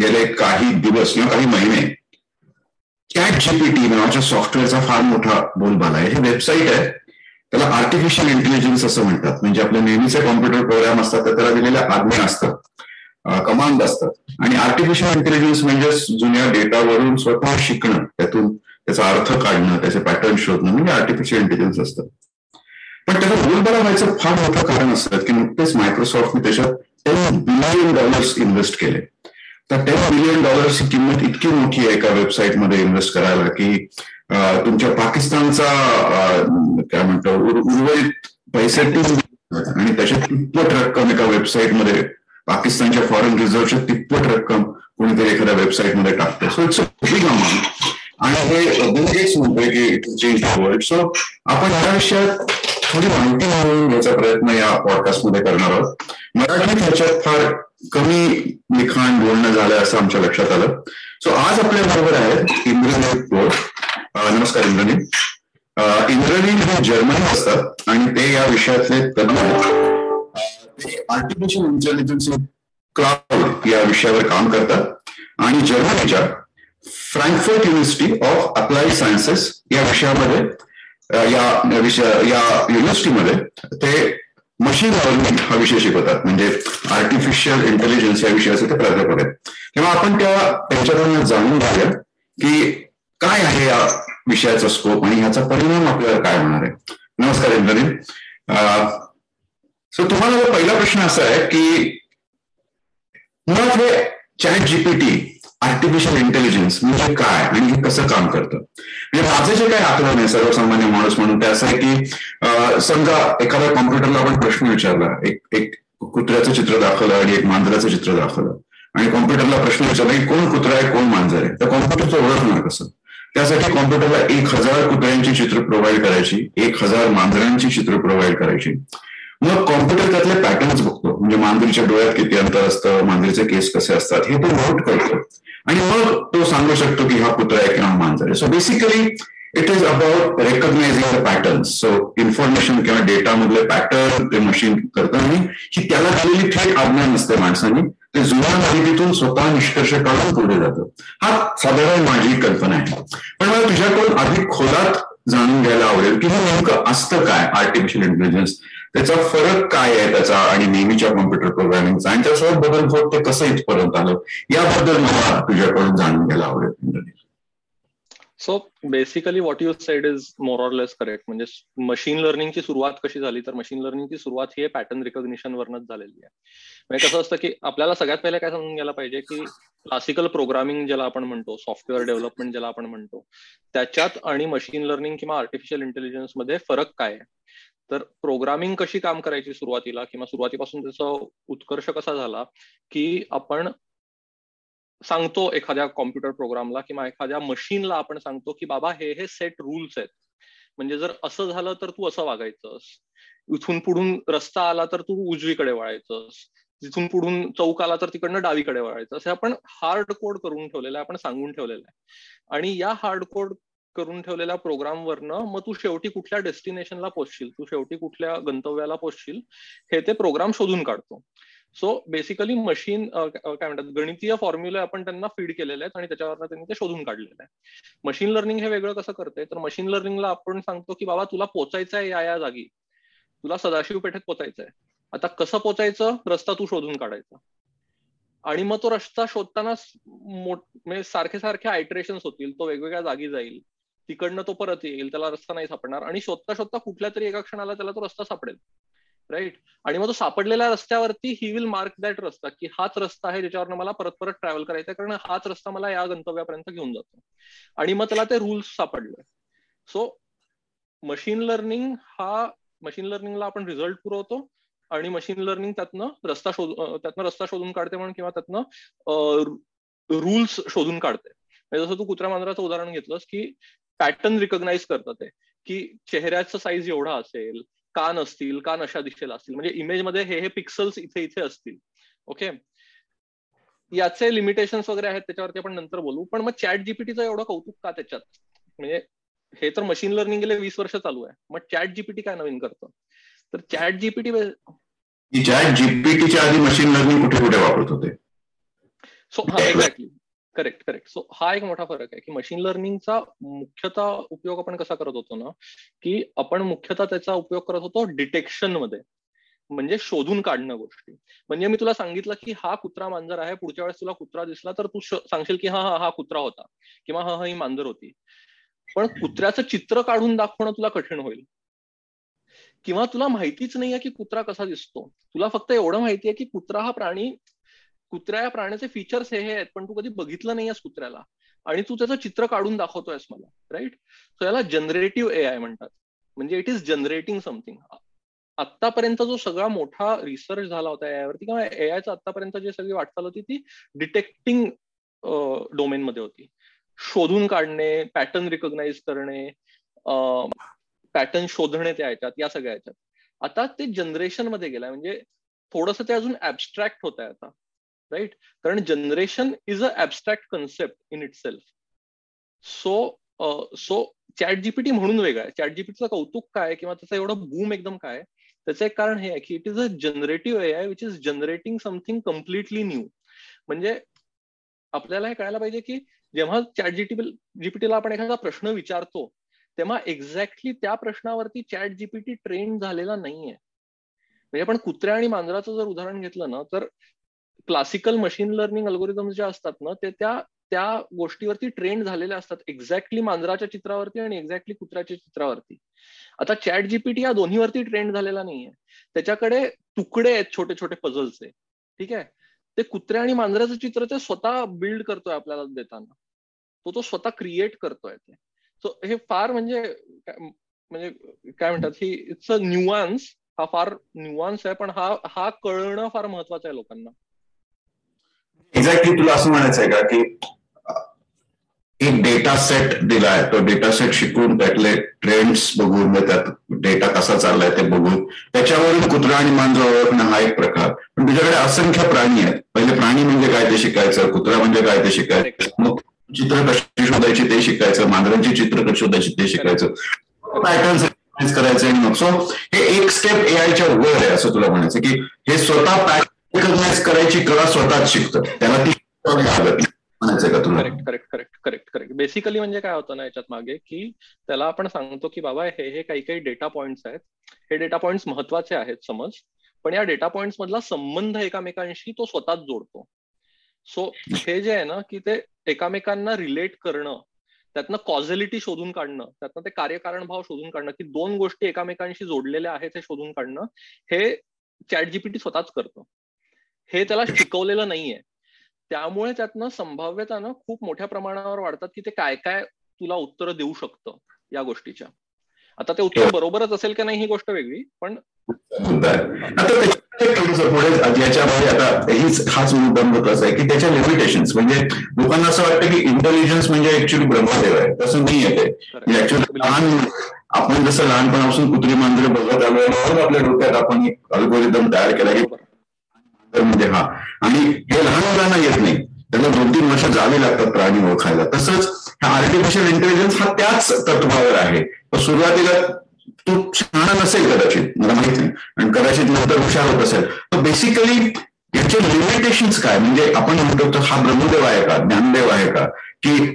गेले काही दिवस किंवा काही महिने चॅट जीपीटी नावाच्या सॉफ्टवेअरचा फार मोठा बोलबाला आहे. हे वेबसाईट आहे. त्याला आर्टिफिशियल इंटेलिजन्स असं म्हणतात. म्हणजे आपले नेहमीचे कॉम्प्युटर प्रोग्राम असतात तर त्याला दिलेल्या आज्ञा असतात कमांड असतात आणि आर्टिफिशियल इंटेलिजन्स म्हणजे जुन्या डेटावरून स्वतः शिकणं. त्यातून त्याचा अर्थ काढणं त्याचे पॅटर्न शोधणं म्हणजे आर्टिफिशियल इंटेलिजन्स असतं. पण त्याचा बोलबाला व्हायचं फार मोठं कारण असतं की नुकतेच मायक्रोसॉफ्टने त्याच्यात टेन बिलियन डॉलर्स इन्व्हेस्ट केले तर टेन बिलियन डॉलरची किंमत इतकी मोठी आहे एका वेबसाईटमध्ये इन्व्हेस्ट करायला की तुमच्या पाकिस्तानचा काय म्हणतो उर्वरित पैसे आणि त्याच्या तिप्पट रक्कम एका वेबसाईटमध्ये पाकिस्तानच्या फॉरेन रिझर्वच्या तिप्पट रक्कम कोणीतरी एखाद्या वेबसाईटमध्ये टाकतो so it's a big amount आणि हे बिलगेट्स म्हणतोय की it change the world so आपण या विषयात थोडी माहिती मिळवून घ्यायचा प्रयत्न या पॉडकास्टमध्ये करणार आहोत. मराठीत ह्याच्यात फार कमी लिखाण बोलणं झालं असं आमच्या लक्षात आलं. सो आज आपल्या बरोबर आहेत इंद्रनील पोळ. नमस्कार इंद्रनील. इंद्रनील हे जर्मनी असतात आणि ते या विषयातले तज्ञ ते आर्टिफिशियल इंटेलिजन्स क्लाउड या विषयावर काम करतात. आणि जर्मनीच्या Frankfurt university of applied sciences या विषयामध्ये या विषय या युनिव्हर्सिटीमध्ये ते मशीन लर्निंग हा विषय शिकवतात. म्हणजे आर्टिफिशियल इंटेलिजन्स या विषयाचे ते प्राध्यापक आहेत. तेव्हा आपण त्या त्यांच्याकडून जाणून घ्याव्या की काय आहे या विषयाचा स्कोप आणि ह्याचा परिणाम आपल्याला काय होणार आहे. नमस्कार इंद्रनील. सो तुम्हाला पहिला प्रश्न असा आहे की मुळात हे चॅट जीपीटी आर्टिफिशियल इंटेलिजन्स म्हणजे काय? आणि हे कसं काम करतं? म्हणजे माझं जे काही आकलन आहे? सर्वसामान्य माणूस म्हणून ते असं आहे की समजा एखाद्या कॉम्प्युटरला आपण प्रश्न विचारला. एक एक कुत्र्याचं चित्र दाखवलं आणि एक मांजराचं चित्र दाखवलं. आणि कॉम्प्युटरला प्रश्न विचारला की कोण कुत्रा आहे कोण मांजर आहे? तर कॉम्प्युटरचं ओळखणार कसं? त्यासाठी कॉम्प्युटरला एक हजार कुत्र्यांची चित्र प्रोव्हाइड करायची एक हजार मांजरांची चित्र प्रोव्हाइड करायची. मग कॉम्प्युटर त्यातले पॅटर्न्स बघतो. म्हणजे मांजरीच्या डोळ्यात किती अंतर असतं मांजरीचे केस कसे असतात हे तो नोट करतो. आणि मग तो सांगू शकतो की हा कुत्रा आहे किंवा मांजर आहे. So basically it is about recognizing the pattern so information किंवा डेटा मधले पॅटर्न ते मशीन करतं आणि ही त्याला दिलेली थेट आज्ञा नसते माणसाने. ते जुन्या माहितीतून स्वतः निष्कर्ष काढून पुढे जातं. हा साधारण माझी कल्पना आहे. पण मला तुझ्याकडून अधिक खोलात जाणून घ्यायला आवडेल की हे नेमकं असतं काय? आर्टिफिशियल इंटेलिजन्स त्याचा फरक काय आहे त्याचा आणि नेहमीच्या कॉम्प्युटर प्रोग्रामिंगचा आणि त्यासोबत बदल होत ते कसं इथपर्यंत आलं? याबद्दल मला तुझ्याकडून जाणून घ्यायला आवडेल so basically what you said is more or less correct म्हणजे मशीन लर्निंगची सुरुवात कशी झाली? तर मशीन लर्निंगची सुरुवात ही पॅटर्न रिकॉग्निशन वरनच झालेली आहे. म्हणजे कसं असतं की आपल्याला सगळ्यात पहिले काय समजून घ्यायला पाहिजे की क्लासिकल प्रोग्रामिंग ज्याला आपण म्हणतो सॉफ्टवेअर डेव्हलपमेंट ज्याला आपण म्हणतो त्याच्यात आणि मशीन लर्निंग किंवा आर्टिफिशियल इंटेलिजन्समध्ये फरक काय आहे? तर प्रोग्रामिंग कशी काम करायची सुरुवातीला? किंवा सुरुवातीपासून त्याचा उत्कर्ष कसा झाला? की आपण सांगतो एखाद्या कॉम्प्युटर प्रोग्रामला किंवा एखाद्या मशीनला आपण सांगतो की बाबा हे हे सेट रूल्स आहेत. म्हणजे जर असं झालं तर तू असं वागायचंस. इथून पुढून रस्ता आला तर तू उजवीकडे वळायचंस. तिथून पुढून चौक आला तर तिकडनं डावीकडे वळायचं असं आपण हार्ड कोड करून ठेवलेलं आहे आपण सांगून ठेवलेलं आहे. आणि या हार्ड कोड करून ठेवलेल्या प्रोग्रामवरनं मग तू शेवटी कुठल्या डेस्टिनेशनला पोचशील? तू शेवटी कुठल्या गंतव्याला पोचशील? हे ते प्रोग्राम शोधून काढतो. सो बेसिकली मशीन काय म्हणतात? गणितीय फॉर्म्युले आपण त्यांना फीड केलेले आहेत आणि त्याच्यावर त्यांनी ते शोधून काढलेलं आहे मशीन लर्निंग हे वेगळं कसं करते तर मशीन लर्निंगला आपण सांगतो की बाबा तुला पोचायचं आहे या या जागी. तुला सदाशिव पेठेत पोचायचं आहे आता कसं पोचायचं? रस्ता तू शोधून काढायचा. आणि मग तो रस्ता शोधताना म्हणजे सारखे सारखे आयट्रेशन्स होतील. तो वेगवेगळ्या जागी जाईल. तिकडनं तो परत येईल त्याला रस्ता नाही सापडणार आणि शोधता शोधता कुठल्या तरी एका क्षणाला त्याला तो रस्ता सापडेल. राईट आणि मग तो सापडलेल्या रस्त्यावरती ही विल मार्क दॅट रस्ता की हाच रस्ता आहे ज्याच्यावर मला परत परत ट्रॅव्हल करायचा कारण हाच रस्ता मला या गंतव्यापर्यंत घेऊन जातो. आणि मग त्याला ते रूल्स सापडले. सो मशीन लर्निंग हा मशीन लर्निंगला आपण रिझल्ट पुरवतो आणि मशीन लर्निंग त्यातनं रस्ता शोध त्यातनं रस्ता शोधून काढते म्हणून किंवा त्यातनं रूल्स शोधून काढते. म्हणजे जसं तू कुत्र्या मांजराचं उदाहरण घेतलंस की पॅटर्न रिकग्नाइज करतात ते की चेहऱ्याचं साईज एवढा असेल कान असतील कान अशा दिशेला असतील. म्हणजे इमेजमध्ये हे हे पिक्सल्स इथे इथे असतील. ओके याचे लिमिटेशन्स वगैरे आहेत त्याच्यावरती आपण नंतर बोलू. पण मग चॅट जीपीटीचं एवढं कौतुक का त्याच्यात? म्हणजे हे तर मशीन लर्निंग गेले वीस वर्ष चालू आहे. मग चॅट जीपीटी काय नवीन करतं? तर चॅट जीपीटी चॅट जीपीटीच्या आधी मशीन लर्निंग कुठे कुठे वापरत होते? सो हा एक्झॅक्टली करेक्ट करेक्ट सो हा एक मोठा फरक आहे की मशीन लर्निंगचा मुख्यतः उपयोग आपण कसा करत होतो ना की आपण मुख्यतः त्याचा उपयोग करत होतो डिटेक्शनमध्ये. म्हणजे शोधून काढणं गोष्टी. म्हणजे मी तुला सांगितलं की हा कुत्रा मांजर आहे पुढच्या वेळेस तुला कुत्रा दिसला तर तू सांगशील की हा हा हा कुत्रा होता किंवा हा हा ही मांजर होती. पण कुत्र्याचं चित्र काढून दाखवणं तुला कठीण होईल. किंवा तुला माहितीच नाहीये की कुत्रा कसा दिसतो. तुला फक्त एवढं माहिती आहे की कुत्रा हा प्राणी कुत्र्या या प्राण्याचे फीचर्स हे आहेत पण तू कधी बघितलं नाहीयेस कुत्र्याला. आणि तू त्याचं चित्र काढून दाखवतोयस मला राईट सो याला जनरेटिव्ह ए आय म्हणतात. म्हणजे इट इज जनरेटिंग समथिंग आतापर्यंत जो सगळा मोठा रिसर्च झाला होता यावरती किंवा ए आयचा आतापर्यंत जे सगळी वाटचाल होती ती डिटेक्टिंग डोमेन मध्ये होती. शोधून काढणे पॅटर्न रिकॉग्नाइज करणे पॅटर्न शोधणे त्या याच्यात या सगळ्या याच्यात आता ते जनरेशनमध्ये गेलाय. म्हणजे थोडस ते अजून ऍबस्ट्रॅक्ट होत आहे आता. राईट कारण generation is a abstract concept in itself so so chat GPT म्हणून वेगळा आहे. चॅट जीपीटीचं कौतुक काय किंवा त्याचा एवढं बूम एकदम काय त्याचं एक कारण हे आहे की it is a generative A I which is generating something completely new म्हणजे आपल्याला हे कळायला पाहिजे की जेव्हा चॅट जीटीपी जीपीटीला आपण एखादा प्रश्न विचारतो तेव्हा एक्झॅक्टली त्या प्रश्नावरती चॅट जीपीटी ट्रेन झालेला नाहीये. म्हणजे आपण कुत्र्या आणि मांजराचं जर उदाहरण घेतलं ना तर क्लासिकल मशीन लर्निंग अल्गोरिदम जे असतात ना ते त्या त्या गोष्टीवरती ट्रेंड झालेल्या असतात एक्झॅक्टली मांजराच्या चित्रावरती आणि एक्झॅक्टली कुत्र्याच्या चित्रावरती. आता चॅट जीपीटी या दोन्हीवरती ट्रेंड झालेला नाहीये. त्याच्याकडे तुकडे आहेत छोटे छोटे पझलचे ठीक आहे? ते कुत्रे आणि मांजराचं चित्र ते स्वतः बिल्ड करतोय आपल्याला देताना. तो तो स्वतः क्रिएट करतोय ते. सो हे फार म्हणजे म्हणजे काय म्हणतात ही इट्स अ न्यूआन्स हा फार न्यूआन्स आहे पण हा हा कळणं फार महत्वाचं आहे लोकांना. एक्झॅक्टली तुला असं म्हणायचं आहे का की एक डेटा सेट दिलाय तो डेटा सेट शिकून त्यातले ट्रेंड्स बघून त्यात डेटा कसा चाललाय ते बघून त्याच्यावरून कुत्रा आणि मांजर ओळखणं हा एक प्रकार. पण तुझ्याकडे असंख्य प्राणी आहेत. पहिले प्राणी म्हणजे काय ते शिकायचं कुत्रा म्हणजे काय ते शिकायचं मग चित्र कशी शोधायची ते शिकायचं मांजरांची चित्र कशी शोधायची ते शिकायचं. पॅटर्न करायचं आणि मग सो हे एक स्टेप ए आयच्या वर आहे असं तुला म्हणायचं की हे स्वतः पॅटर्न रिकॉग्नाइज करायची कला स्वतःच शिकतं. त्याला ती म्हणायचं का तुला correct correct correct correct correct basically म्हणजे काय होतं ना याच्यात मागे की त्याला आपण सांगतो की बाबा हे हे काही काही डेटा पॉइंट्स आहेत. हे डेटा पॉइंट्स महत्त्वाचे आहेत समज. पण या डेटा पॉइंट्स मधला संबंध एकामेकांशी तो स्वतःच जोडतो. सो हे जे आहे ना की ते एकामेकांना रिलेट करणं त्यातनं कॉझिलिटी शोधून काढणं त्यातनं ते कार्यकारण भाव शोधून काढणं की दोन गोष्टी एकामेकांशी जोडलेल्या आहेत हे शोधून काढणं हे चॅट जीपीटी स्वतःच करतं. हे त्याला शिकवलेलं नाहीये. त्यामुळे त्यातनं संभाव्यतानं खूप मोठ्या प्रमाणावर वाढतात की ते काय काय तुला उत्तर देऊ शकतं या गोष्टीच्या. आता ते उत्तर बरोबरच असेल की नाही ही गोष्ट वेगळी पण पुढे याच्यामध्ये आता हीच हाच मुद्दा महत्त्वाचा आहे की त्याच्या लिमिटेशन्स म्हणजे लोकांना असं वाटतं की इंटेलिजन्स म्हणजे ऍक्च्युली ब्रह्मदेव आहे. तसं नाही येते लहान आपण जसं लहानपणापासून कुत्री मांजरे बघत आलोय म्हणून आपल्या डोक्यात आपण एक अल्गोरिदम तयार केला की म्हणजे हा. आणि हे लहान मुलांना येत नाही. त्यांना दोन तीन वर्ष जावे लागतात प्राणी ओळखायला. तसंच हा आर्टिफिशियल इंटेलिजन्स हा त्याच तत्वावर आहे. सुरुवातीला तू छान नसेल कदाचित मला माहीत नाही. आणि कदाचित नंतर हुशार होत असेल. तर बेसिकली याचे लिमिटेशन काय? म्हणजे आपण म्हणतो हा ब्रह्मदेव आहे का? ज्ञानदेव आहे का? की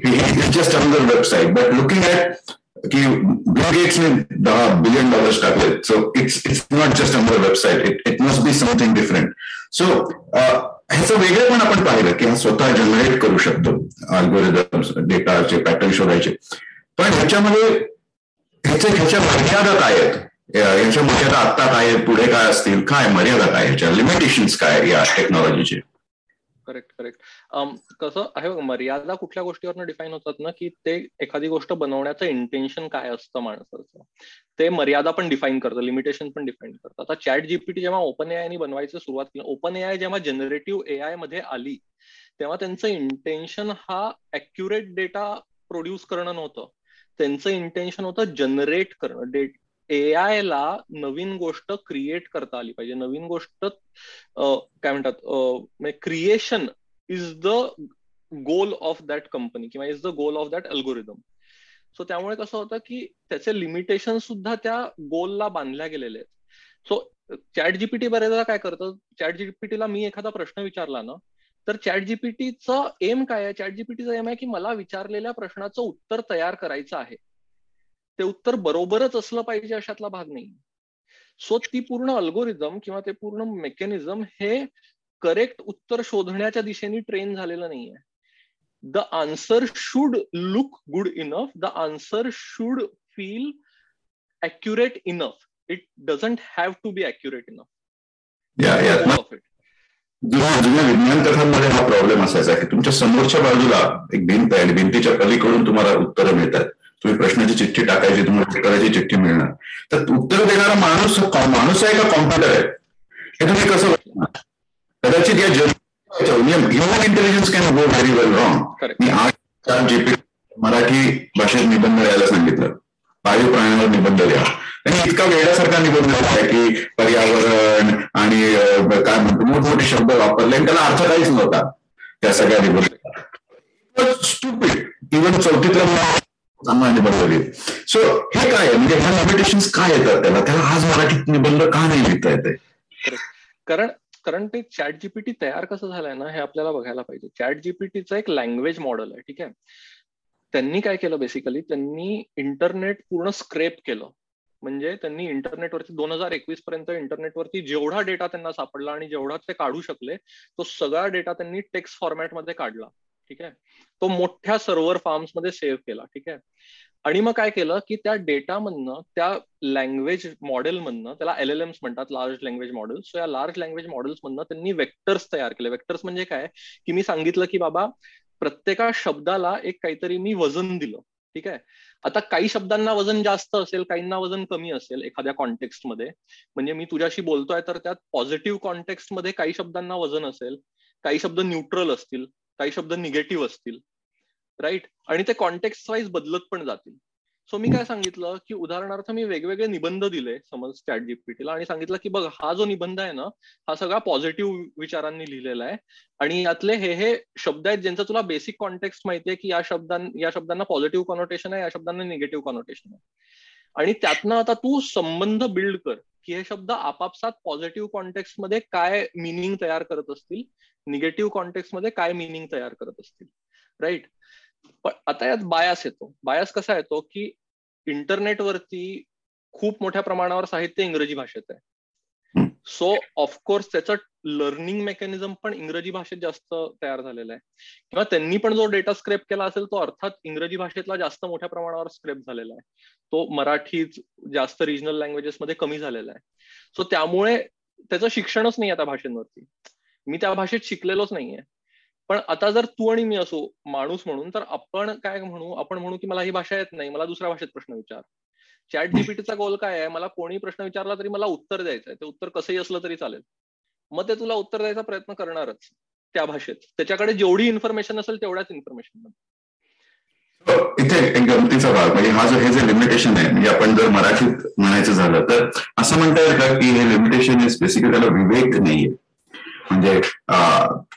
just another website but looking at की गेट्सने दहा बिलियन डॉलर्स टाकले. So it's it's not just another website it it must be something different so uh, ह्याचं वेगळं पण आपण पाहिलं की हा स्वतः जनरेट करू शकतो अल्गोरिदम्स डेटाचे पॅटर्न शोधायचे. पण ह्याच्यामध्ये ह्याच्या ह्याच्या मर्यादा काय आहेत? ह्याच्या मर्यादा आत्ता काय पुढे काय असतील? काय मर्यादा काय ह्याच्या लिमिटेशन्स काय या टेक्नॉलॉजीचे करेक्ट करेक्ट कसं आहे मर्यादा कुठल्या गोष्टीवरनं डिफाईन होतात ना की ते एखादी गोष्ट बनवण्याचं इंटेन्शन काय असतं माणसाचं. ते मर्यादा पण डिफाईन करतं लिमिटेशन पण डिफाईन करतं. आता चॅट जीपीटी जेव्हा ओपन एआयनी बनवायचं सुरुवात केली ओपन एआय जेव्हा जनरेटिव्ह एआयमध्ये आली तेव्हा त्यांचं इंटेन्शन हा अॅक्युरेट डेटा प्रोड्यूस करणं नव्हतं. त्यांचं इंटेन्शन होतं जनरेट करणं. डेट एआय ला नवीन गोष्ट क्रिएट करता आली पाहिजे. नवीन गोष्ट काय म्हणतात creation is the goal of that company किंवा is the goal of that algorithm so त्यामुळे कसं होतं की त्याचे लिमिटेशन सुद्धा त्या गोलला बांधल्या गेलेले आहेत. सो चॅट जीपीटी बरेचदा काय करतं? चॅट जीपीटीला मी एखादा प्रश्न विचारला ना तर चॅट जीपीटीचं एम काय आहे? चॅट जीपीटीचं एम आहे की मला विचारलेल्या प्रश्नाचं उत्तर तयार करायचं आहे. ते उत्तर बरोबरच असलं पाहिजे अशातला भाग नाही. सो ती पूर्ण अल्गोरिझम किंवा ते पूर्ण मेकॅनिझम हे करेक्ट उत्तर शोधण्याच्या दिशेने ट्रेन झालेलं नाहीये. The answer should look good enough the answer should feel accurate enough it doesn't have to be accurate enough of it जुन्या विज्ञान कथांमध्ये हा प्रॉब्लेम असायचा की तुमच्या समोरच्या बाजूला एक भिंत आहे आणि भिंतीच्या पलीकडून तुम्हाला उत्तरं मिळतात. तुम्ही प्रश्नाची चिठ्ठी टाकायची तुम्हाला उत्तराची चिठ्ठी मिळणार. तर उत्तर देणारा माणूस माणूस आहे का कॉम्प्युटर आहे? हे तुम्ही कसं कदाचित या human intelligence can go very well wrong मी आज जेपी मराठी भाषेत निबंध लिहायला सांगितलं. पाळीव प्राण्यांवर निबंध लिहा. त्यांनी इतका वेळासारखा निबंध आहे की पर्यावरण आणि काय म्हणतो मोठमोठे शब्द वापरले आणि त्याला अर्थ काहीच नव्हता. त्या सगळ्या निबंध स्टुपिड इव्हन चौथीतल्या चांगला निबंध सो हे काय म्हणजे ह्या लिमिटेशन काय येतात त्याला? त्याला आज मराठीत निबंध का नाही लिहिता येते कारण कारण ते चॅट जीपीटी तयार कसं झालंय ना हे आपल्याला बघायला पाहिजे. चॅट जीपीटीचं एक लँग्वेज मॉडेल आहे ठीक आहे? त्यांनी काय केलं बेसिकली त्यांनी इंटरनेट पूर्ण स्क्रेप केलं. म्हणजे त्यांनी इंटरनेटवरती दोन हजार एकवीस पर्यंत इंटरनेटवरती जेवढा डेटा त्यांना सापडला आणि जेवढा ते काढू शकले तो सगळा डेटा त्यांनी टेक्स्ट फॉर्मॅटमध्ये काढला ठीक आहे? तो मोठ्या सर्व्हर फार्म्समध्ये सेव्ह केला ठीक आहे? आणि मग काय केलं की त्या डेटामधनं त्या लँग्वेज मॉडेलमधनं त्याला एल एल एम्स म्हणतात लार्ज लँग्वेज मॉडेल्स सो या लार्ज लँग्वेज मॉडेल्समधनं त्यांनी वेक्टर्स तयार केले. वेक्टर्स म्हणजे काय? की मी सांगितलं की बाबा प्रत्येका शब्दाला एक काहीतरी मी वजन दिलं. ठीक आहे? आता काही शब्दांना वजन जास्त असेल काहींना वजन कमी असेल एखाद्या कॉन्टेक्स्टमध्ये म्हणजे मी तुझ्याशी बोलतोय तर त्यात पॉझिटिव्ह कॉन्टेक्स्टमध्ये काही शब्दांना वजन असेल काही शब्द न्यूट्रल असतील काही शब्द निगेटिव्ह असतील. राईट आणि ते कॉन्टेक्स्ट वाईज बदलत पण जातील. सो मी काय सांगितलं की उदाहरणार्थ मी वेगवेगळे निबंध दिले समज चॅट जीपीटीला आणि सांगितलं की बघ हा जो निबंध आहे ना हा सगळा पॉझिटिव्ह विचारांनी लिहिलेला आहे. आणि यातले हे हे शब्द आहेत ज्यांचा तुला बेसिक कॉन्टेक्स्ट माहितीये की या शब्दां या शब्दांना पॉझिटिव्ह कॉनोटेशन आहे या शब्दांना निगेटिव्ह कॉनोटेशन आहे. आणि त्यातनं आता तू संबंध बिल्ड कर की हे शब्द आपापसात पॉझिटिव्ह कॉन्टेक्स्टमध्ये काय मिनिंग तयार करत असतील? निगेटिव्ह कॉन्टेक्स्टमध्ये काय मिनिंग तयार करत असतील? राईट पण आता यात बायास येतो. बायास कसा येतो की इंटरनेटवरती खूप मोठ्या प्रमाणावर साहित्य इंग्रजी भाषेत आहे. सो ऑफकोर्स त्याचं लर्निंग मेकॅनिझम पण इंग्रजी भाषेत जास्त तयार झालेला आहे. किंवा त्यांनी पण जो डेटा स्क्रेप केला असेल तो अर्थात इंग्रजी भाषेतला जास्त मोठ्या प्रमाणावर स्क्रेप झालेला आहे. तो मराठी जास्त रिजनल लँग्वेजेस मध्ये कमी झालेला आहे. सो त्यामुळे त्याचं शिक्षणच नाही आता भाषेंवरती. मी त्या भाषेत शिकलेलोच नाहीये. पण आता जर तू आणि मी असो माणूस म्हणून तर आपण काय म्हणू? आपण म्हणू की मला ही भाषा येत नाही मला दुसऱ्या भाषेत प्रश्न विचार. चॅट जीपीटीचा गोल काय आहे? मला कोणी प्रश्न विचारला तरी मला उत्तर द्यायचं आहे. ते उत्तर कसंही असलं तरी चालेल. मग ते तुला उत्तर द्यायचा प्रयत्न करणारच त्या भाषेत. त्याच्याकडे जेवढी इन्फॉर्मेशन असेल तेवढ्याच इन्फॉर्मेशन इथे एक गमतीचा भाग म्हणजे हा जो हे जे लिमिटेशन आहे म्हणजे आपण जर मराठीत म्हणायचं झालं तर असं म्हणता येईल का की हे लिमिटेशन इज बेसिकली त्याला विवेक नाहीये? म्हणजे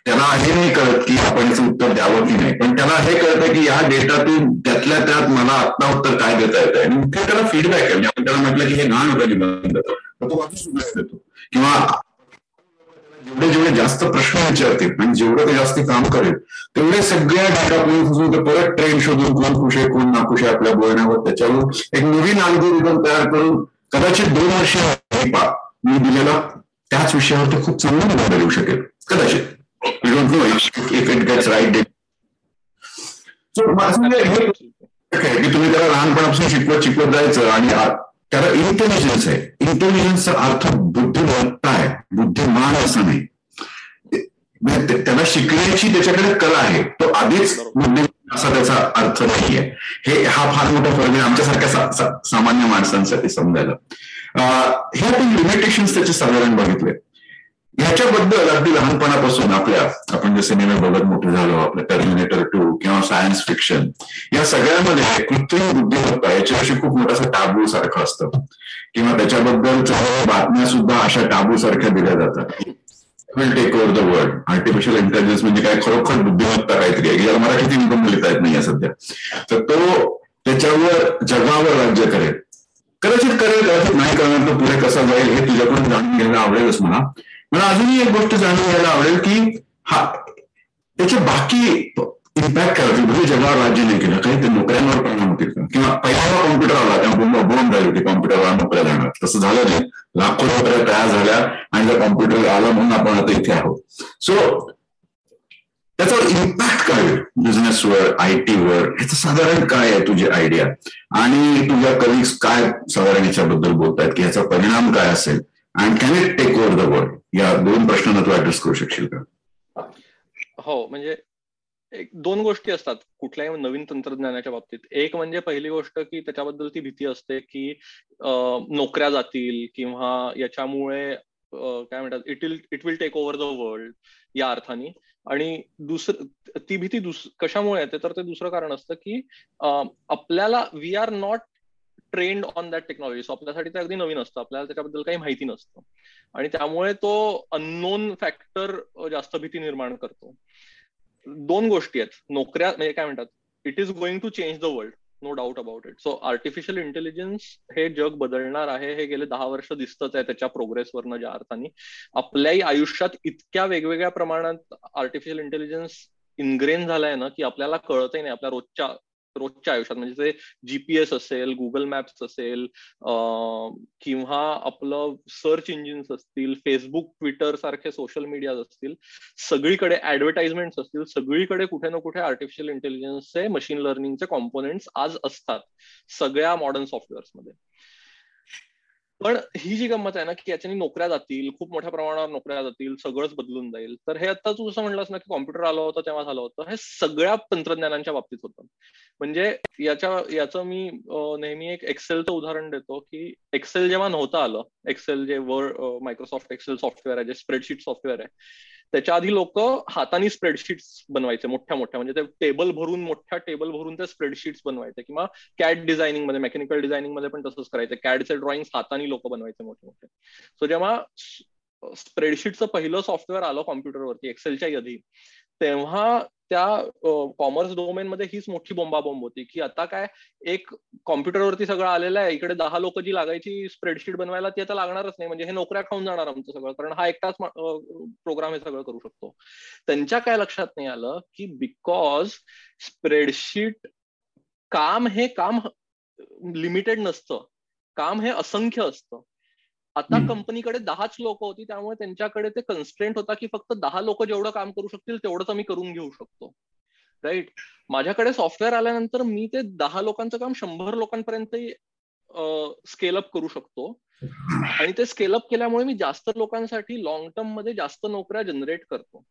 त्याला हे नाही कळत की आपण याचं उत्तर द्यावं की नाही. पण त्याला हे कळतं की या डेटातून त्यातल्या त्यात मला आत्ता उत्तर काय देता येत आहे आणि त्याला फीडबॅक आहे. म्हणजे आपण त्याला म्हटलं की हे ना होतं निबंध तर तो देतो किंवा जेवढे जेवढे जास्त प्रश्न विचारतील आणि जेवढं ते जास्त काम करेल तेवढे सगळ्या डेटा ते परत ट्रेन शोधून कोण खुश आहे कोण नाखुश आहे आपल्या बोलण्यावर. त्याच्यावर एक नवीन अल्गोरिदम तयार करून कदाचित दोन वर्ष मी दिलेला त्याच विषयावर ते खूप चांगला निबंध लिहू शकेल. कदाचित. You don't know if it gets right की तुम्ही त्याला लहानपणापासून शिकवत शिकवत जायचं आणि त्याला इंटेलिजन्स आहे. इंटेलिजन्सचा अर्थ बुद्धिमत्ता आहे. बुद्धिमान असं नाही. म्हणजे त्याला शिकण्याची त्याच्याकडे कला आहे. तो आधीच बुद्धिमान असा त्याचा अर्थ नाहीये. हे हा फार मोठा फरक आहे. आमच्यासारख्या सामान्य माणसांसाठी समजायला. हे आपण लिमिटेशन त्याचे साधारण बघितले. ह्याच्याबद्दल अगदी लहानपणापासून आपल्या आपण जे सिनेमे बघत मोठे झालो आपल्या टर्मिनेटर टू किंवा सायन्स फिक्शन या सगळ्यामध्ये कृत्रिम बुद्धिमत्ता याच्याविषयी खूप मोठासा टाबू सारखं असतं. किंवा त्याच्याबद्दल बातम्या सुद्धा अशा टाबू सारख्या दिल्या जातात. Will take over the world artificial intelligence म्हणजे काय? खरोखर बुद्धिमत्ता काहीतरी आहे. ज्याला मराठीत इन्कम लिहिता येत नाही सध्या. तर तो त्याच्यावर जगावर राज्य करेल. कदाचित करेल कदाचित नाही करणार तो पुढे कसा जाईल हे तुझ्याकडून जाणून घ्यायला आवडेलच मला. मला अजूनही एक गोष्ट जाणून घ्यायला आवडेल की हा त्याचे बाकी इम्पॅक्ट काय होतील म्हणजे जगावर राज्य नाही केलं काही ते नोकऱ्यांवर परिणाम होतील का? किंवा पहिल्यांदा कॉम्प्युटर आला तेव्हा बोलून राहिली होती कॉम्प्युटरला नोकऱ्या जाणार. तसं झालं नाही. लाखो नोकऱ्या तयार झाल्या आणि त्या कॉम्प्युटर आला म्हणून आपण आता इथे आहोत. सो त्याचा इम्पॅक्ट काय बिझनेसवर आय टीवर ह्याचं साधारण काय आहे तुझी आयडिया आणि तुझ्या कलिग्स काय साधारण याच्याबद्दल बोलतायत? की ह्याचा परिणाम काय असेल? And can it take over the world या दोन प्रश्नांना तू ऍड्रेस करू शकशील का? हो म्हणजे एक दोन गोष्टी असतात कुठल्याही नवीन तंत्रज्ञानाच्या बाबतीत. एक म्हणजे पहिली गोष्ट की त्याच्याबद्दल ती भीती असते की नोकऱ्या जातील किंवा याच्यामुळे काय म्हणतात it will it will take over the world या अर्थाने. आणि दुसरं ती भीती दुस कशामुळे येते? तर ते दुसरं कारण असतं की आपल्याला we are not trained on that technology so आपल्यासाठी ते अगदी नवीन असतं. आपल्याला त्याच्याबद्दल काही माहिती नसतं. आणि त्यामुळे तो अननोन फॅक्टर जास्त भीती निर्माण करतो. दोन गोष्टी आहेत. नोकऱ्या म्हणजे काय म्हणतात? It is going to change the world no doubt about it so artificial intelligence हे जग बदलणार आहे हे गेले दहा वर्ष दिसतच आहे त्याच्या प्रोग्रेसवरनं ज्या अर्थाने. आपल्याही आयुष्यात इतक्या वेगवेगळ्या प्रमाणात आर्टिफिशियल इंटेलिजन्स इनग्रेन झालाय ना की आपल्याला कळतही नाही. आपल्या रोजच्या रोजच्या आयुष्यात. म्हणजे ते जीपीएस असेल गुगल मॅप्स असेल किंवा आपलं सर्च इंजिन्स असतील फेसबुक ट्विटर सारखे सोशल मीडिया असतील सगळीकडे ऍडव्हर्टाइजमेंट असतील सगळीकडे कुठे ना कुठे आर्टिफिशियल इंटेलिजन्सचे मशीन लर्निंगचे कॉम्पोनेंट्स आज असतात सगळ्या मॉडर्न सॉफ्टवेअर्समध्ये पण ही जी गंमत आहे ना की याच्यानी नोकऱ्या जातील खूप मोठ्या प्रमाणावर नोकऱ्या जातील सगळंच बदलून जाईल. तर हे आता तू जसं म्हणलंस ना की कॉम्प्युटर आलं होतं तेव्हा झालं होतं. हे सगळ्या तंत्रज्ञानांच्या बाबतीत होतं. म्हणजे याच्या याचं मी नेहमी एक एक्सेलचं उदाहरण देतो की एक्सेल जेव्हा नव्हतं आलं एक्सेल जे वर्ड मायक्रोसॉफ्ट एक्सेल सॉफ्टवेअर आहे जे स्प्रेडशीट सॉफ्टवेअर आहे त्याच्या आधी लोक हाताने स्प्रेडशीट्स बनवायचे मोठ्या मोठ्या. म्हणजे ते टेबल भरून मोठ्या टेबल भरून ते स्प्रेडशीट्स बनवायचे. किंवा कॅड डिझायनिंगमध्ये मेकॅनिकल डिझायनिंगमध्ये पण तसंच करायचं. कॅडचे ड्रॉइंग हाताने लोक बनवायचे मोठे मोठे. सो जेव्हा स्प्रेडशीटचं पहिलं सॉफ्टवेअर आलं कॉम्प्युटरवरती एक्सेलच्या आधी तेव्हा त्या कॉमर्स डोमेन मध्ये हीच मोठी बोंबाबोंब होती की आता काय एक कॉम्प्युटरवरती सगळं आलेलं आहे इकडे दहा लोक जी लागायची स्प्रेडशीट बनवायला ती आता लागणारच नाही म्हणजे हे नोकऱ्या खाऊन जाणार आमचं सगळं कारण हा एकटाच प्रोग्राम हे सगळं करू शकतो. त्यांच्या काय लक्षात नाही आलं की बिकॉज स्प्रेडशीट काम हे काम लिमिटेड नसतं काम हे असंख्य असतं. आता कंपनीकडे दहाच लोक होती त्यामुळे त्यांच्याकडे ते कन्स्ट्रेंट होता की फक्त दहा लोक जेवढं काम करू शकतील तेवढंच आम्ही करून घेऊ शकतो. राईट माझ्याकडे सॉफ्टवेअर आल्यानंतर मी ते दहा लोकांचं काम शंभर लोकांपर्यंत स्केल अप करू शकतो. आणि ते स्केल अप केल्यामुळे मी जास्त लोकांसाठी लॉंग टर्ममध्ये जास्त नोकऱ्या जनरेट करतो.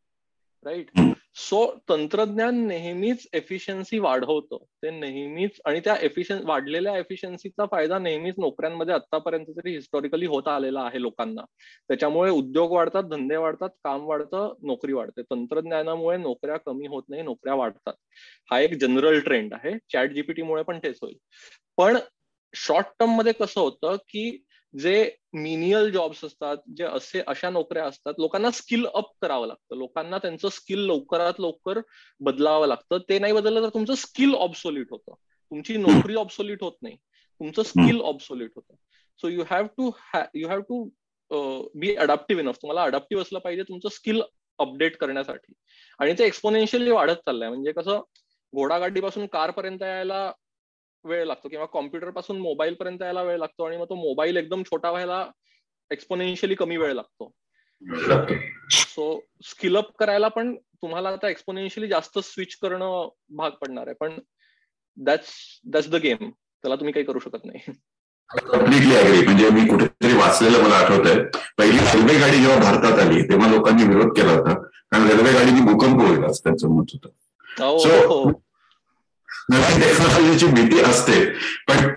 राईट? सो तंत्रज्ञान नेहमीच एफिशियन्सी वाढवतं. ते नेहमीच आणि त्या एफिशियन वाढलेल्या एफिशियन्सीचा फायदा नेहमीच नोकऱ्यांमध्ये आतापर्यंत तरी हिस्टॉरिकली होत आलेला आहे लोकांना. त्याच्यामुळे उद्योग वाढतात धंदे वाढतात काम वाढतं नोकरी वाढते. तंत्रज्ञानामुळे नोकऱ्या कमी होत नाही नोकऱ्या वाढतात. हा एक जनरल ट्रेंड आहे. चॅट जीपीटीमुळे पण तेच होईल. पण शॉर्ट टर्ममध्ये कसं होतं की जे मिनियल जॉब्स असतात जे असे अशा नोकऱ्या असतात लोकांना स्किल अप करावं लागतं. लोकांना त्यांचं स्किल लवकरात लवकर बदलावं लागतं. ते नाही बदललं तर तुमचं स्किल ऑब्सोल्यूट होतं. तुमची नोकरी ऑब्सोल्यूट होत नाही. तुमचं स्किल ऑब्सोल्यूट होतं. So you have to you have to be adaptive enough तुम्हाला अडॅप्टिव्ह असलं पाहिजे तुमचं स्किल अपडेट करण्यासाठी. आणि ते एक्सपोनेन्शियली वाढत चाललंय. म्हणजे कसं घोडागाडीपासून कारपर्यंत यायला वेळ लागतो किंवा कॉम्प्युटरपासून मोबाईल पर्यंत यायला वेळ लागतो आणि मग तो मोबाईल एकदम छोटा व्हायला एक्सपोनेन्शियली कमी वेळ लागतो. सो स्किल अप करायला पण तुम्हाला आता एक्सपोनेन्शियली जास्त स्विच करणं भाग पडणार आहे. पण दॅट्स दॅट्स द गेम त्याला तुम्ही काही करू शकत नाही. कम्प्लिटली अग्री म्हणजे मी कुठेतरी वाचलेलं मला आठवत आहे पहिली रेल्वे गाडी जेव्हा भारतात आली तेव्हा लोकांनी विरोध केला होता. कारण रेल्वे गाडीची भूकंप होईल असं त्यांचं मत होतं. नवीन टेक्नॉलॉजीची भीती असते. पण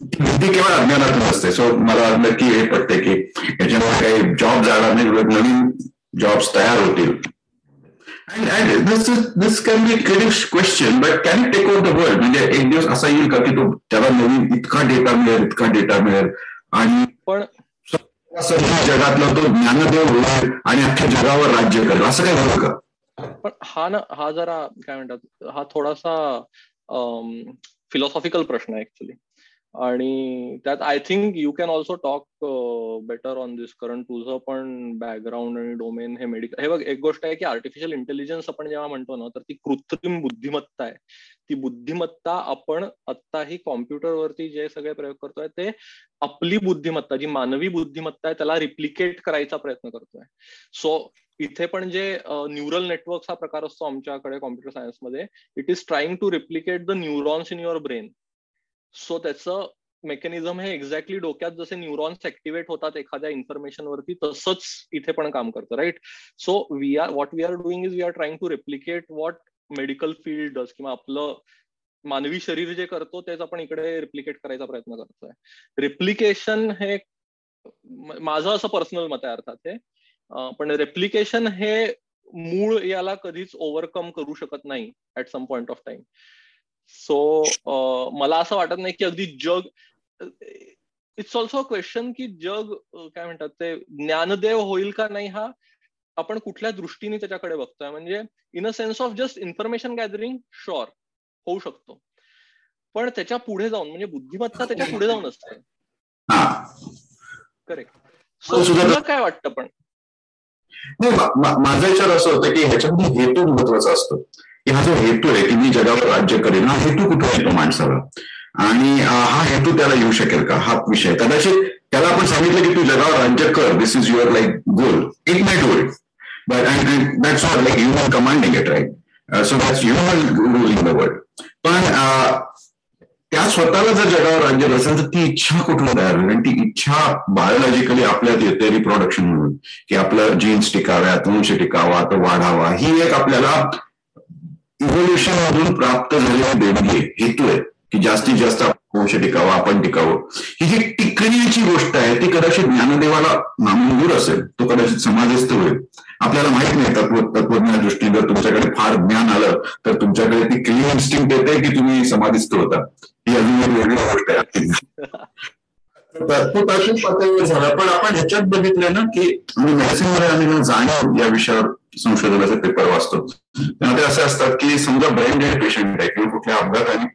भीती केवळ अज्ञानातून असते. सो मला नक्की हे पडते की याच्यामुळे काही जॉब जाणार नाही नवीन जॉब्स तयार होतील. And, and this is this can be a critical question, but can it take over the world? म्हणजे एक दिवस असा येईल का की तो त्याला नवीन इतका डेटा मिळेल इतका डेटा मिळेल? आणि पण जगातला तो ज्ञानदेव होईल आणि अख्ख्या जगावर राज्य करेल. असं काय होईल का? पण हा ना हा जरा काय म्हणतात हा थोडासा फिलॉसॉफिकल प्रश्न आहे ऍक्च्युली आणि त्यात I think you can also talk better on this कारण तुझं पण बॅकग्राऊंड आणि डोमेन हे मेडिकल हे बघ एक गोष्ट आहे की आर्टिफिशियल इंटेलिजन्स आपण जेव्हा म्हणतो ना तर ती कृत्रिम बुद्धिमत्ता आहे. ती बुद्धिमत्ता आपण आत्ताही कॉम्प्युटरवरती जे सगळे प्रयोग करतोय ते आपली बुद्धिमत्ता जी मानवी बुद्धिमत्ता आहे त्याला रिप्लिकेट करायचा प्रयत्न करतोय. सो इथे पण जे न्यूरल नेटवर्क हा प्रकार असतो आमच्याकडे कॉम्प्युटर सायन्समध्ये it is trying to replicate the neurons in your brain so त्याचं मेकॅनिझम हे एक्झॅक्टली डोक्यात जसे न्यूरॉन्स ऍक्टिव्हेट होतात एखाद्या इन्फॉर्मेशन वरती तसंच इथे पण काम करतं right so we are what we are doing is we are trying to replicate what medical field does किंवा आपलं मानवी शरीर जे करतो तेच आपण इकडे रिप्लिकेट करायचा प्रयत्न करतोय. रिप्लिकेशन हे माझं असं पर्सनल मत आहे अर्थात हे. पण रेप्लिकेशन हे मूळ याला कधीच ओव्हरकम करू शकत नाही at some point of time so मला असं वाटत नाही की अगदी जग इट्स ऑल्सो क्वेश्चन की जग काय म्हणतात ते ज्ञानदेव होईल का नाही हा आपण कुठल्या दृष्टीने त्याच्याकडे बघतोय? म्हणजे in a sense of just information gathering sure होऊ शकतो. पण त्याच्या पुढे जाऊन म्हणजे बुद्धिमत्ता त्याच्या पुढे जाऊन असते. करेक्ट सो तुला काय वाटतं पण? नाही माझा विचार असं होतं की ह्याच्यामध्ये हेतू महत्त्वाचा असतो. की हा जो हेतू आहे की मी जगावर राज्य करेन हा हेतू कुठे येतो माणसाला आणि हा हेतू त्याला येऊ शकेल का? हा विषय. कदाचित त्याला आपण सांगितलं की तू जगावर राज्य कर this is your like goal it may do it but and that's not like human commanding it right so that's human ruling the world पण त्या स्वतःला जर जगावर राज्य असेल तर ती इच्छा कुठून तयार होईल? आणि ती इच्छा बायोलॉजिकली आपल्यात येते रिप्रोडक्शन म्हणून की आपलं जीन्स टिकाव्यात वंश टिकावा तो वाढावा ही एक आपल्याला इव्होल्युशन मधून प्राप्त झालेली देणगी हेतू आहे की जास्तीत जास्त वंश टिकावा आपण टिकावं. ही जी टिकण्याची गोष्ट आहे ती कदाचित ज्ञानदेवाला नामंजूर असेल तो कदाचित समाजस्थ होईल. आपल्याला माहीत नाही तत्व तत्वज्ञान दृष्टीने जर तुमच्याकडे फार ज्ञान आलं तर तुमच्याकडे ती क्लिअर इन्स्टिंग येते की तुम्ही समाधिस्थ होता. ही अजून एक वेगळी गोष्ट आहे. तो पातळीवर झाला. पण आपण ह्याच्यात बघितलं ना की मेडिसिनमध्ये आम्ही जाणीव या विषयावर संशोधनाचे पेपर वाचतो त्यामध्ये असे असतात की समजा ब्रेन डेड पेशंट आहे किंवा कुठल्या अपघाताने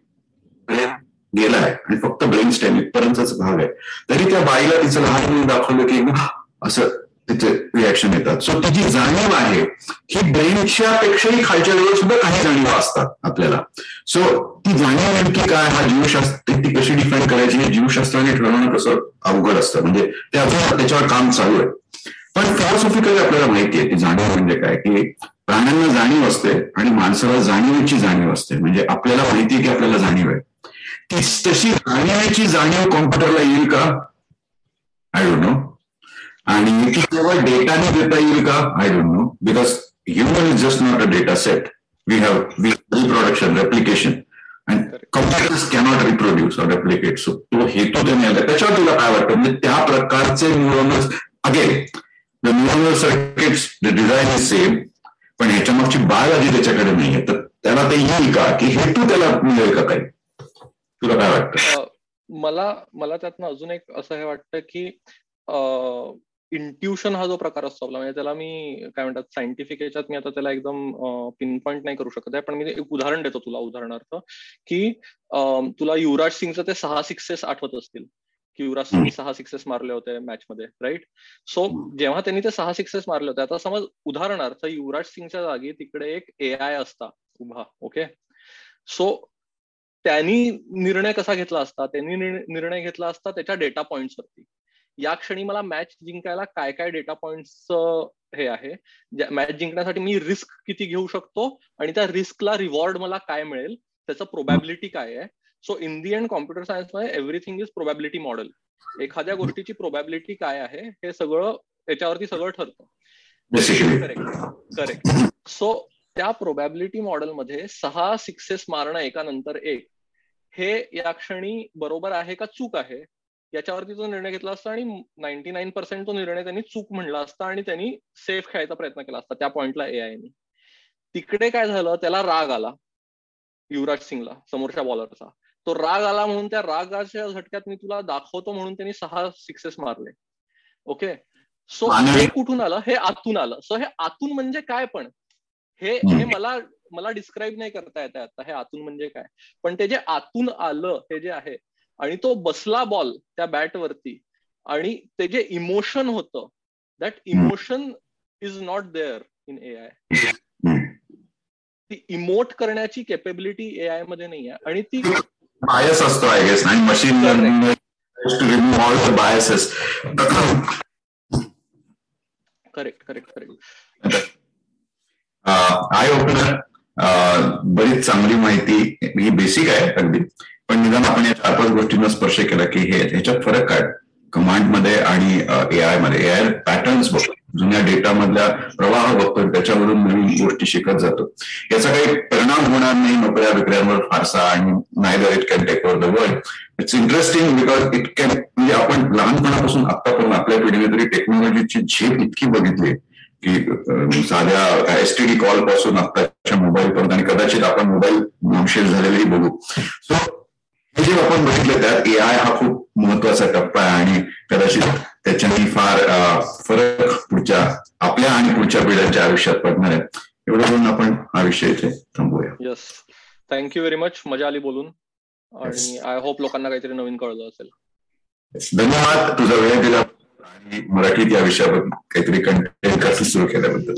ब्रेन गेलाय आणि फक्त ब्रेन स्टेम इथपर्यंतच भाग आहे. तरी त्या बाईला तिचं लहान दाखवलं की असं तिथे रिॲक्शन येतात. सो ती जी जाणीव आहे ही ब्रेनच्या पेक्षाही खालच्या लेवल सुद्धा काही जाणीव असतात आपल्याला. सो ती जाणीव नेमकी काय? हा जीवशास्त्र ती कशी डिफाईन करायची? हे जीवशास्त्राने ठरवणं कसं अवघड असतं? म्हणजे ते अजून त्याच्यावर काम चालू आहे. पण फिलॉसॉफिकली आपल्याला माहिती आहे की जाणीव म्हणजे काय? की प्राण्यांना जाणीव असते आणि माणसाला जाणीवेची जाणीव असते. म्हणजे आपल्याला माहिती आहे की आपल्याला जाणीव आहे. ती तशी जाणीवेची जाणीव कॉम्प्युटरला येईल का? आय डोंट नो आणि ती केवळ डेटाने देता येईल का? I don't know because human is just not a data set we have reproduction replication and computers cannot reproduce or replicate so तो हेतू त्याने आला त्याच्यावर तुला काय वाटतं? म्हणजे त्या प्रकारचे neuronals again the neuronal circuits the design is same पण ह्याच्या मागची बायोलॉजी त्याच्याकडे नाहीये. तर त्याला ते येईल का? की हेतू त्याला मिळेल का काही? तुला काय वाटतं? मला मला त्यातनं अजून एक असं हे वाटतं की इंट्युशन हा जो प्रकार असतो आपला म्हणजे त्याला मी काय म्हणतात सायंटिफिक याच्यात मी आता त्याला एकदम पिन पॉईंट नाही करू शकत आहे. पण मी एक उदाहरण देतो तुला उदाहरणार्थ की तुला युवराज सिंगचं ते सहा सिक्सेस आठवत असतील. की युवराज सिंग सहा सिक्सेस मारले होते मॅच मध्ये राईट सो जेव्हा त्यांनी ते सहा सिक्सेस मारले होते आता समज उदाहरणार्थ युवराज सिंगच्या जागी तिकडे एक ए आय असता उभा ओके सो त्यांनी निर्णय कसा घेतला असता? त्यांनी निर्णय घेतला असता त्याच्या डेटा पॉइंट्स वरती. या क्षणी मला मॅच जिंकायला काय काय डेटा पॉइंट्स हे आहे? मॅच जिंकण्यासाठी मी रिस्क किती घेऊ शकतो? आणि त्या रिस्कला रिवॉर्ड मला काय मिळेल? त्याचं प्रोबॅबिलिटी काय आहे? So in the end computer सायन्समध्ये एव्हरीथिंग इज प्रोबॅबिलिटी मॉडेल एखाद्या गोष्टीची प्रोबॅबिलिटी काय आहे? हे सगळं याच्यावरती सगळं ठरतं. करेक्ट करेक्ट सो त्या प्रोबॅबिलिटी मॉडेलमध्ये सहा सिक्सेस मारणं एका नंतर एक. हे या क्षणी बरोबर आहे का चूक आहे? याच्यावरती तो निर्णय घेतला असता आणि नाईन्टी नाईन पर्सेंट तो निर्णय त्यांनी चूक म्हणला असता आणि त्यांनी सेफ खेळायचा प्रयत्न केला असता त्या पॉइंटला ए आयने तिकडे काय झालं त्याला राग आला युवराज सिंगला समोरच्या बॉलरचा तो राग आला म्हणून त्या रागाच्या झटक्यात मी तुला दाखवतो म्हणून त्यांनी सहा सिक्सेस मारले. ओके सो हे कुठून आलं? हे आतून आलं. सो हे आतून म्हणजे काय पण? हे हे मला मला डिस्क्राईब नाही करता येत आता. हे आतून म्हणजे काय? पण ते जे आतून आलं हे जे आहे आणि तो बसला बॉल त्या बॅट वरती. आणि ते जे इमोशन होतं that emotion is not there in A I ती इमोट करण्याची कॅपेबिलिटी ए आयमध्ये नाही आहे. आणि ती बायस असतो आय गेस आणि machine biases correct correct correct eye opener बरीच चांगली माहिती ही बेसिक आहे अगदी. पण निदान आपण या चार पाच गोष्टींना स्पर्श केला की हे ह्याच्यात फरक काय? कमांडमध्ये आणि ए आयमध्ये. ए आय पॅटर्न्स बघतो. जुन्या डेटा मधल्या प्रवाह बघतो त्याच्यावरून नवीन गोष्टी शिकत जातो. याचा काही परिणाम होणार नाही नोकऱ्या विक्र्यांवर फारसा आणि neither it can take over the world it's interesting because it can म्हणजे आपण लहानपणापासून आतापर्यंत आपल्या पिढीने तरी टेक्नॉलॉजीची झेप इतकी बघितली की साध्या एस टी डी कॉलपासून आत्ताच्या मोबाईल पर्यंत आणि कदाचित आपण मोबाईल नामशेष झालेलेही बघू. सो हे जे आपण बघितलं त्यात ए आय हा खूप महत्त्वाचा टप्पा आहे आणि कदाचित त्याच्यानी फार फरक पुढच्या आपल्या आणि पुढच्या पिढ्यांच्या आयुष्यात पडणार आहे. एवढं बोलून आपण हा विषय इथे थांबूया येस थँक्यू व्हेरी मच मजा आली बोलून. आणि आय होप लोकांना काहीतरी नवीन कळलं असेल. धन्यवाद तुझा वेळ दिला आणि मराठीत या विषयाबद्दल काहीतरी कंटेंट सुरू केल्याबद्दल.